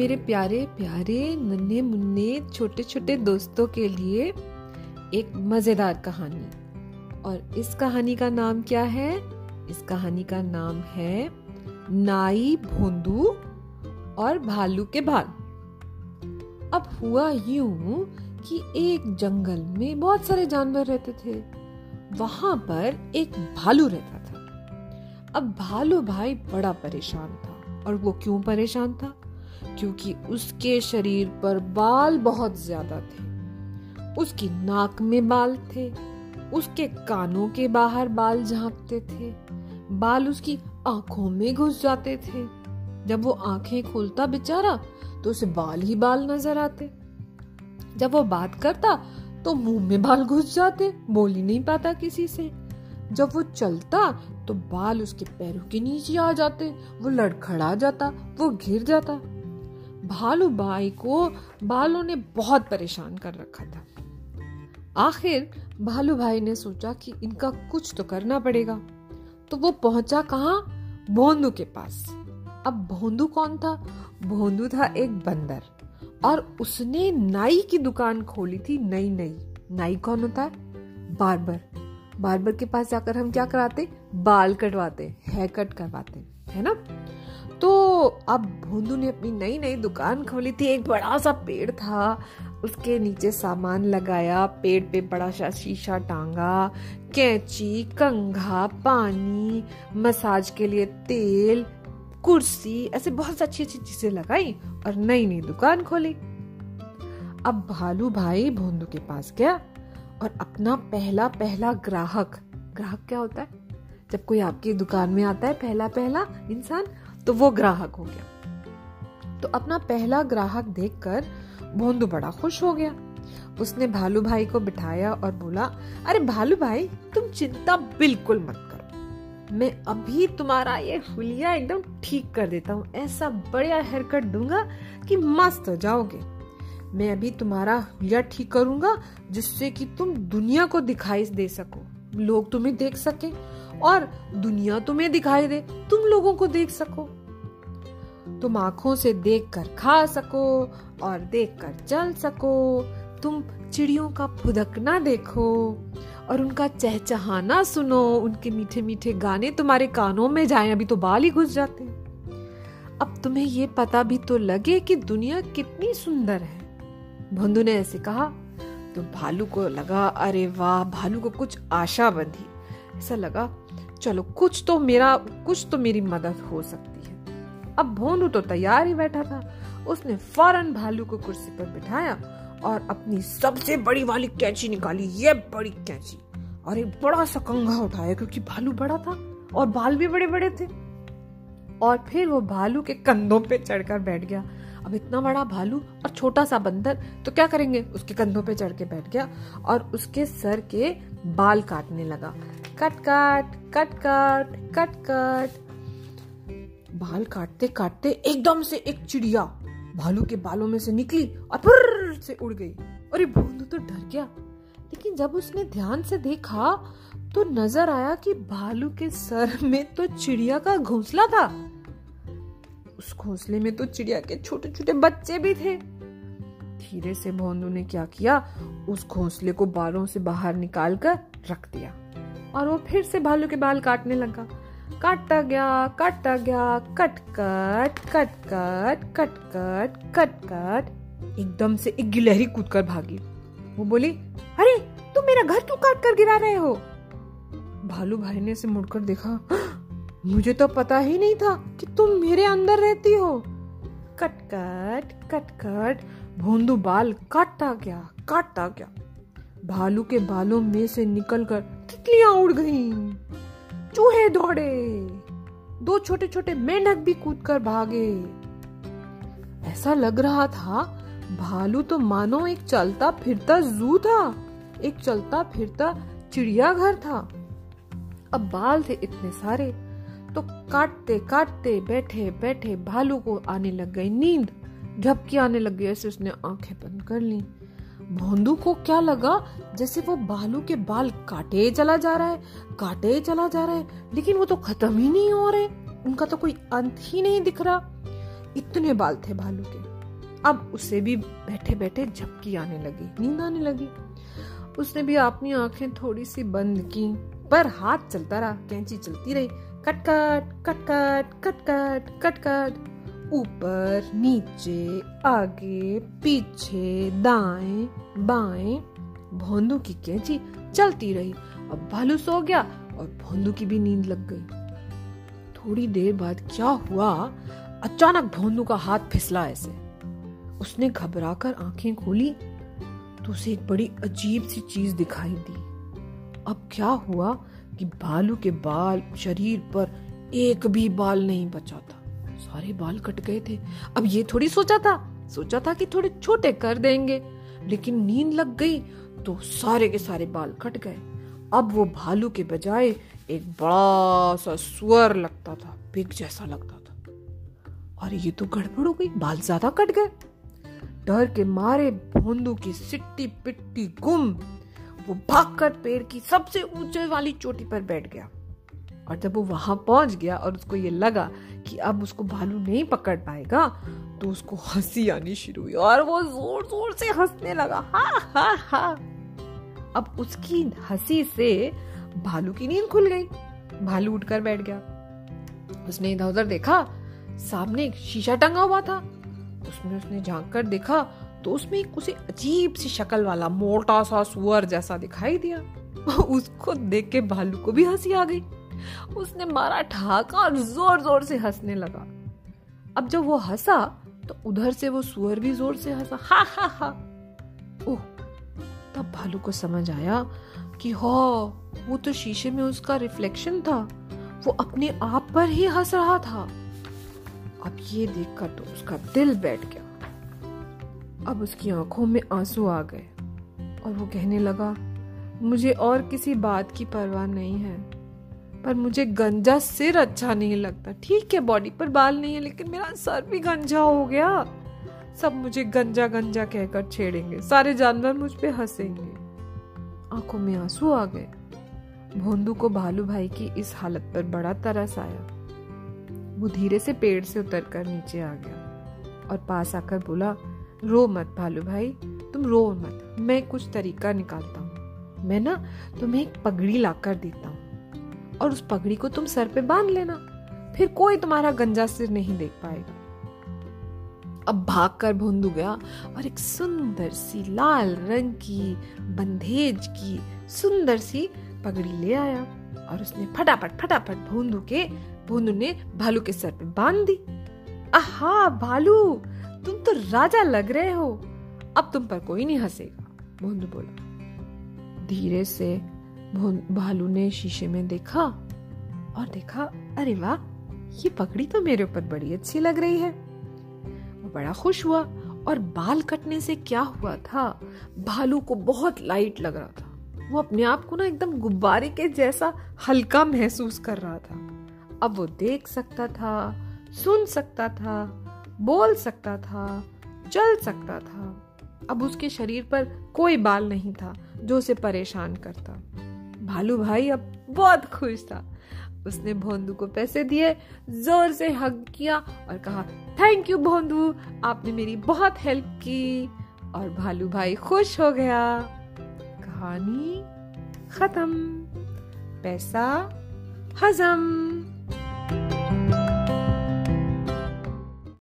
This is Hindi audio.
मेरे प्यारे प्यारे, नन्हे मुन्ने छोटे छोटे दोस्तों के लिए एक मज़ेदार कहानी। और इस कहानी का नाम क्या है? इस कहानी का नाम है नाई भोंदू और भालू के बाल अब हुआ यूँ कि एक जंगल में बहुत सारे जानवर रहते थे। वहाँ पर एक भालू रहता था। अब भालू भाई बड़ा परेशान था। और वो क्यों परेशान था? क्योंकि उसके शरीर पर बाल बहुत ज़्यादा थे। उसकी नाक में बाल थे। उसके कानों के बाहर बाल झांकते थे। बाल उसकी आँखों में घुस जाते थे। जब वो आँखें खोलता बेचारा तो उसे बाल ही बाल नज़र आते। जब वो बात करता तो मुँह में बाल घुस जाते, बोल ही नहीं पाता किसी से। जब वो चलता तो बाल उसके पैरों के नीचे आ जाते। वो लड़खड़ा जाता, वो गिर जाता। भालू बाई को बालों ने बहुत परेशान कर रखा था। आखिर भालू भाई ने सोचा कि इनका कुछ तो करना पड़ेगा। तो वो पहुँचा कहा? भोंदू के पास। अब भोंदू कौन था? भोंदू था एक बंदर। और उसने नाई की दुकान खोली थी नई नई। नाई कौन होता है? बार्बर। बार्बर के पास जाकर हम क्या कराते? बाल कटवाते, हेयर कट करवाते, है ना? तो अब भोंदू ने अपनी नई नई दुकान खोली थी। एक बड़ा सा पेड़ था। उसके नीचे सामान लगाया। पेड़ पे बड़ा सा शीशा टांगा। कैंची, कंघा, पानी, मसाज के लिए तेल, कुर्सी, ऐसे बहुत अच्छी अच्छी चीज़ें लगाई और नई नई दुकान खोली। अब भालू भाई भोंदू के पास गया और अपना पहला पहला ग्राहक। ग्राहक क्या होता है? जब कोई आपकी दुकान में आता है, पहला पहला इंसान तो वो ग्राहक हो गया। तो अपना पहला ग्राहक देखकर भोंदू बड़ा खुश हो गया। उसने भालू भाई को बिठाया और बोला, अरे भालू भाई तुम चिंता बिल्कुल मत करो। मैं अभी तुम्हारा ये हुलिया एकदम ठीक कर देता हूँ। ऐसा बढ़िया हेयर कट दूँगा कि मस्त हो जाओगे। मैं अभी तुम्हारा हुलिया ठीक करूँगा जिससे कि तुम दुनिया को दिखाई दे सको। लोग तुम्हें देख सके। और दुनिया तुम्हें दिखाई दे, तुम लोगों को देख सको। तुम आँखों से देखकर खा सको और देखकर चल सको। तुम चिड़ियों का फुदकना देखो और उनका चहचहाना सुनो। उनके मीठे मीठे गाने तुम्हारे कानों में जाए, अभी तो बाल ही घुस जाते हैं। अब तुम्हें ये पता भी तो लगे कि दुनिया कितनी सुंदर है। भोंदू ने ऐसे कहा तो भालू को लगा, अरे वाह, भालू को कुछ आशा बंधी। ऐसा लगा चलो, कुछ तो मेरा, कुछ तो मेरी मदद हो सकती है। अब भोंदू तो तैयार ही बैठा था। उसने फ़ौरन भालू को कुर्सी पर बिठाया और अपनी सबसे बड़ी वाली कैंची निकाली, ये बड़ी कैंची। और एक बड़ा सा कंघा उठाया, क्योंकि भालू बड़ा था और बाल भी बड़े बड़े थे। और फिर वो भालू के कंधों पे चढ़कर बैठ गया। अब इतना बड़ा भालू और छोटा सा बंदर तो क्या करेंगे? उसके कंधों पे चढ़ के बैठ गया और उसके सर के बाल काटने लगा। Cut cut cut cut cut cut. बाल काटते काटते एकदम से एक चिड़िया भालू के बालों में से निकली और से उड़ गई। अरे भोंदू तो डर गया। लेकिन जब उसने ध्यान से देखा तो नज़र आया कि भालू के सर में तो चिड़िया का घोंसला था। उस घोंसले में तो चिड़िया के छोटे छोटे बच्चे भी थे। धीरे से भोंदू ने क्या किया? उस घोंसले को बालों से बाहर निकाल कर रख दिया और वो फिर से भालू के बाल काटने लगा। काटता गया काटता गया, cut cut cut cut cut cut cut cut, एकदम से एक गिलहरी कूद कर भागी। वो बोली, अरे, तुम मेरा घर क्यों काट कर गिरा रहे हो? भालू भाई ने से मुड़कर देखा मुझे तो पता ही नहीं था कि तुम मेरे अंदर रहती हो। कट कट कट कट भोंदू बाल काटता गया काटता गया। भालू के बालों में से निकलकर तितलियाँ उड़ गईं, चूहे दौड़े। दो छोटे छोटे मेंढक भी कूदकर भागे। ऐसा लग रहा था भालू तो मानो एक चलता फिरता जू था एक चलता फिरता चिड़ियाघर था। अब बाल थे इतने सारे काटते काटते बैठे बैठे भालू को आने लग गई नींद। झपकी आने लग गई ऐसे उसने आँखें बंद कर ली। भोंदू को क्या लगा? जैसे वो भालू के बाल काटे चला जा रहा है, काटे चला जा रहा है, लेकिन वो तो खत्म ही नहीं हो रहे। उनका तो कोई अंत ही नहीं दिख रहा। इतने बाल थे भालू के। अब उसे भी बैठे बैठे झपकी आने लगी, नींद आने लगी। उसने भी अपनी आँखें थोड़ी सी बंद की, पर हाथ चलता रहा, कैंची चलती रही। कट cut cut cut cut cut cut कट। ऊपर, नीचे, आगे, पीछे, दाएँ, बाएँ। भोंदू की कैंची चलती रही। अब भालू सो गया और भोंदू की भी नींद लग गई। थोड़ी देर बाद क्या हुआ? अचानक भोंदू का हाथ फिसला ऐसे। उसने घबराकर आँखें खोली तो उसे एक बड़ी अजीब सी चीज़ दिखाई दी। अब क्या हुआ? कि भालू के बाल शरीर पर एक भी बाल नहीं बचा था सारे बाल कट गए थे। अब ये थोड़ी सोचा था। सोचा था कि थोड़े छोटे कर देंगे। लेकिन नींद लग गई तो सारे के सारे बाल कट गए। अब वो भालू के बजाय एक बड़ा सा सुअर लगता था, पिग जैसा लगता था। और ये तो गड़बड़ हो गई। बाल ज़्यादा कट गए। डर के मारे भोंदू की सिट्टी पिट्टी गुम वो भागकर पेड़ की सबसे ऊँचे वाली चोटी पर बैठ गया। और जब वो वहाँ पहुँच गया और उसको ये लगा कि अब उसको भालू नहीं पकड़ पाएगा तो उसको हँसी आनी शुरू हुई और वो ज़ोर ज़ोर से हंसने लगा। हा हा हा। अब उसकी हँसी से भालू की नींद खुल गई। भालू उठकर बैठ गया। उसने इधर उधर देखा, सामने एक शीशा टंगा हुआ था। उसमें उसने झाँक कर देखा तो उसमें एक उसे अजीब सी शक्ल वाला मोटा सा सुअर जैसा दिखाई दिया। उसको देख के भालू को भी हँसी आ गई। उसने मारा ठाका और ज़ोर ज़ोर से हंसने लगा। अब जब वो हंसा तो उधर से वो सुअर भी ज़ोर से हंसा। हा हा हा। ओह, तब भालू को समझ आया कि हो, वो तो शीशे में उसका रिफ्लेक्शन था। वो अपने आप पर ही हंस रहा था। अब ये देखकर तो उसका दिल बैठ गया। अब उसकी आँखों में आँसू आ गए और वो कहने लगा, मुझे और किसी बात की परवाह नहीं है, पर मुझे गंजा सिर अच्छा नहीं लगता। ठीक है बॉडी पर बाल नहीं है, लेकिन मेरा सर भी गंजा हो गया। सब मुझे गंजा गंजा कहकर छेड़ेंगे। सारे जानवर मुझ पे हंसेंगे। आँखों में आँसू आ गए। भोंदू को भालू भाई की इस हालत पर बड़ा तरस आया। वो धीरे से पेड़ से उतर कर नीचे आ गया और पास आकर बोला रो मत भालू भाई, तुम रो मत, मैं कुछ तरीका निकालता हूँ। मैं ना तुम्हें एक पगड़ी लाकर देता हूँ और उस पगड़ी को तुम सर पे बाँध लेना, फिर कोई तुम्हारा गंजा सिर नहीं देख पाएगा। अब भागकर भोंदू गया और एक सुंदर सी, लाल रंग की, बंधेज की सुंदर सी पगड़ी ले आया और उसने फटाफट फटाफट भोंदू के, भोंदू ने भालू के सर पे बाँध दी। आहा, भालू! तुम तो राजा लग रहे हो। अब तुम पर कोई नहीं हंसेगा, भोंदू बोला। धीरे से भालू ने शीशे में देखा और देखा, अरे वाह, ये पगड़ी तो मेरे ऊपर बड़ी अच्छी लग रही है। वो बड़ा खुश हुआ और बाल कटने से क्या हुआ था, भालू को बहुत लाइट लग रहा था। वो अपने आप को ना एकदम गुब्बारे के जैसा हल्का महसूस कर रहा था। अब वो देख सकता था, सुन सकता था बोल सकता था, चल सकता था। अब उसके शरीर पर कोई बाल नहीं था जो उसे परेशान करता। भालू भाई अब बहुत खुश था। उसने भोंदू को पैसे दिए, ज़ोर से हग किया और कहा थैंक यू भोंदू, आपने मेरी बहुत हेल्प की। और भालू भाई खुश हो गया। कहानी खत्म। पैसा हजम।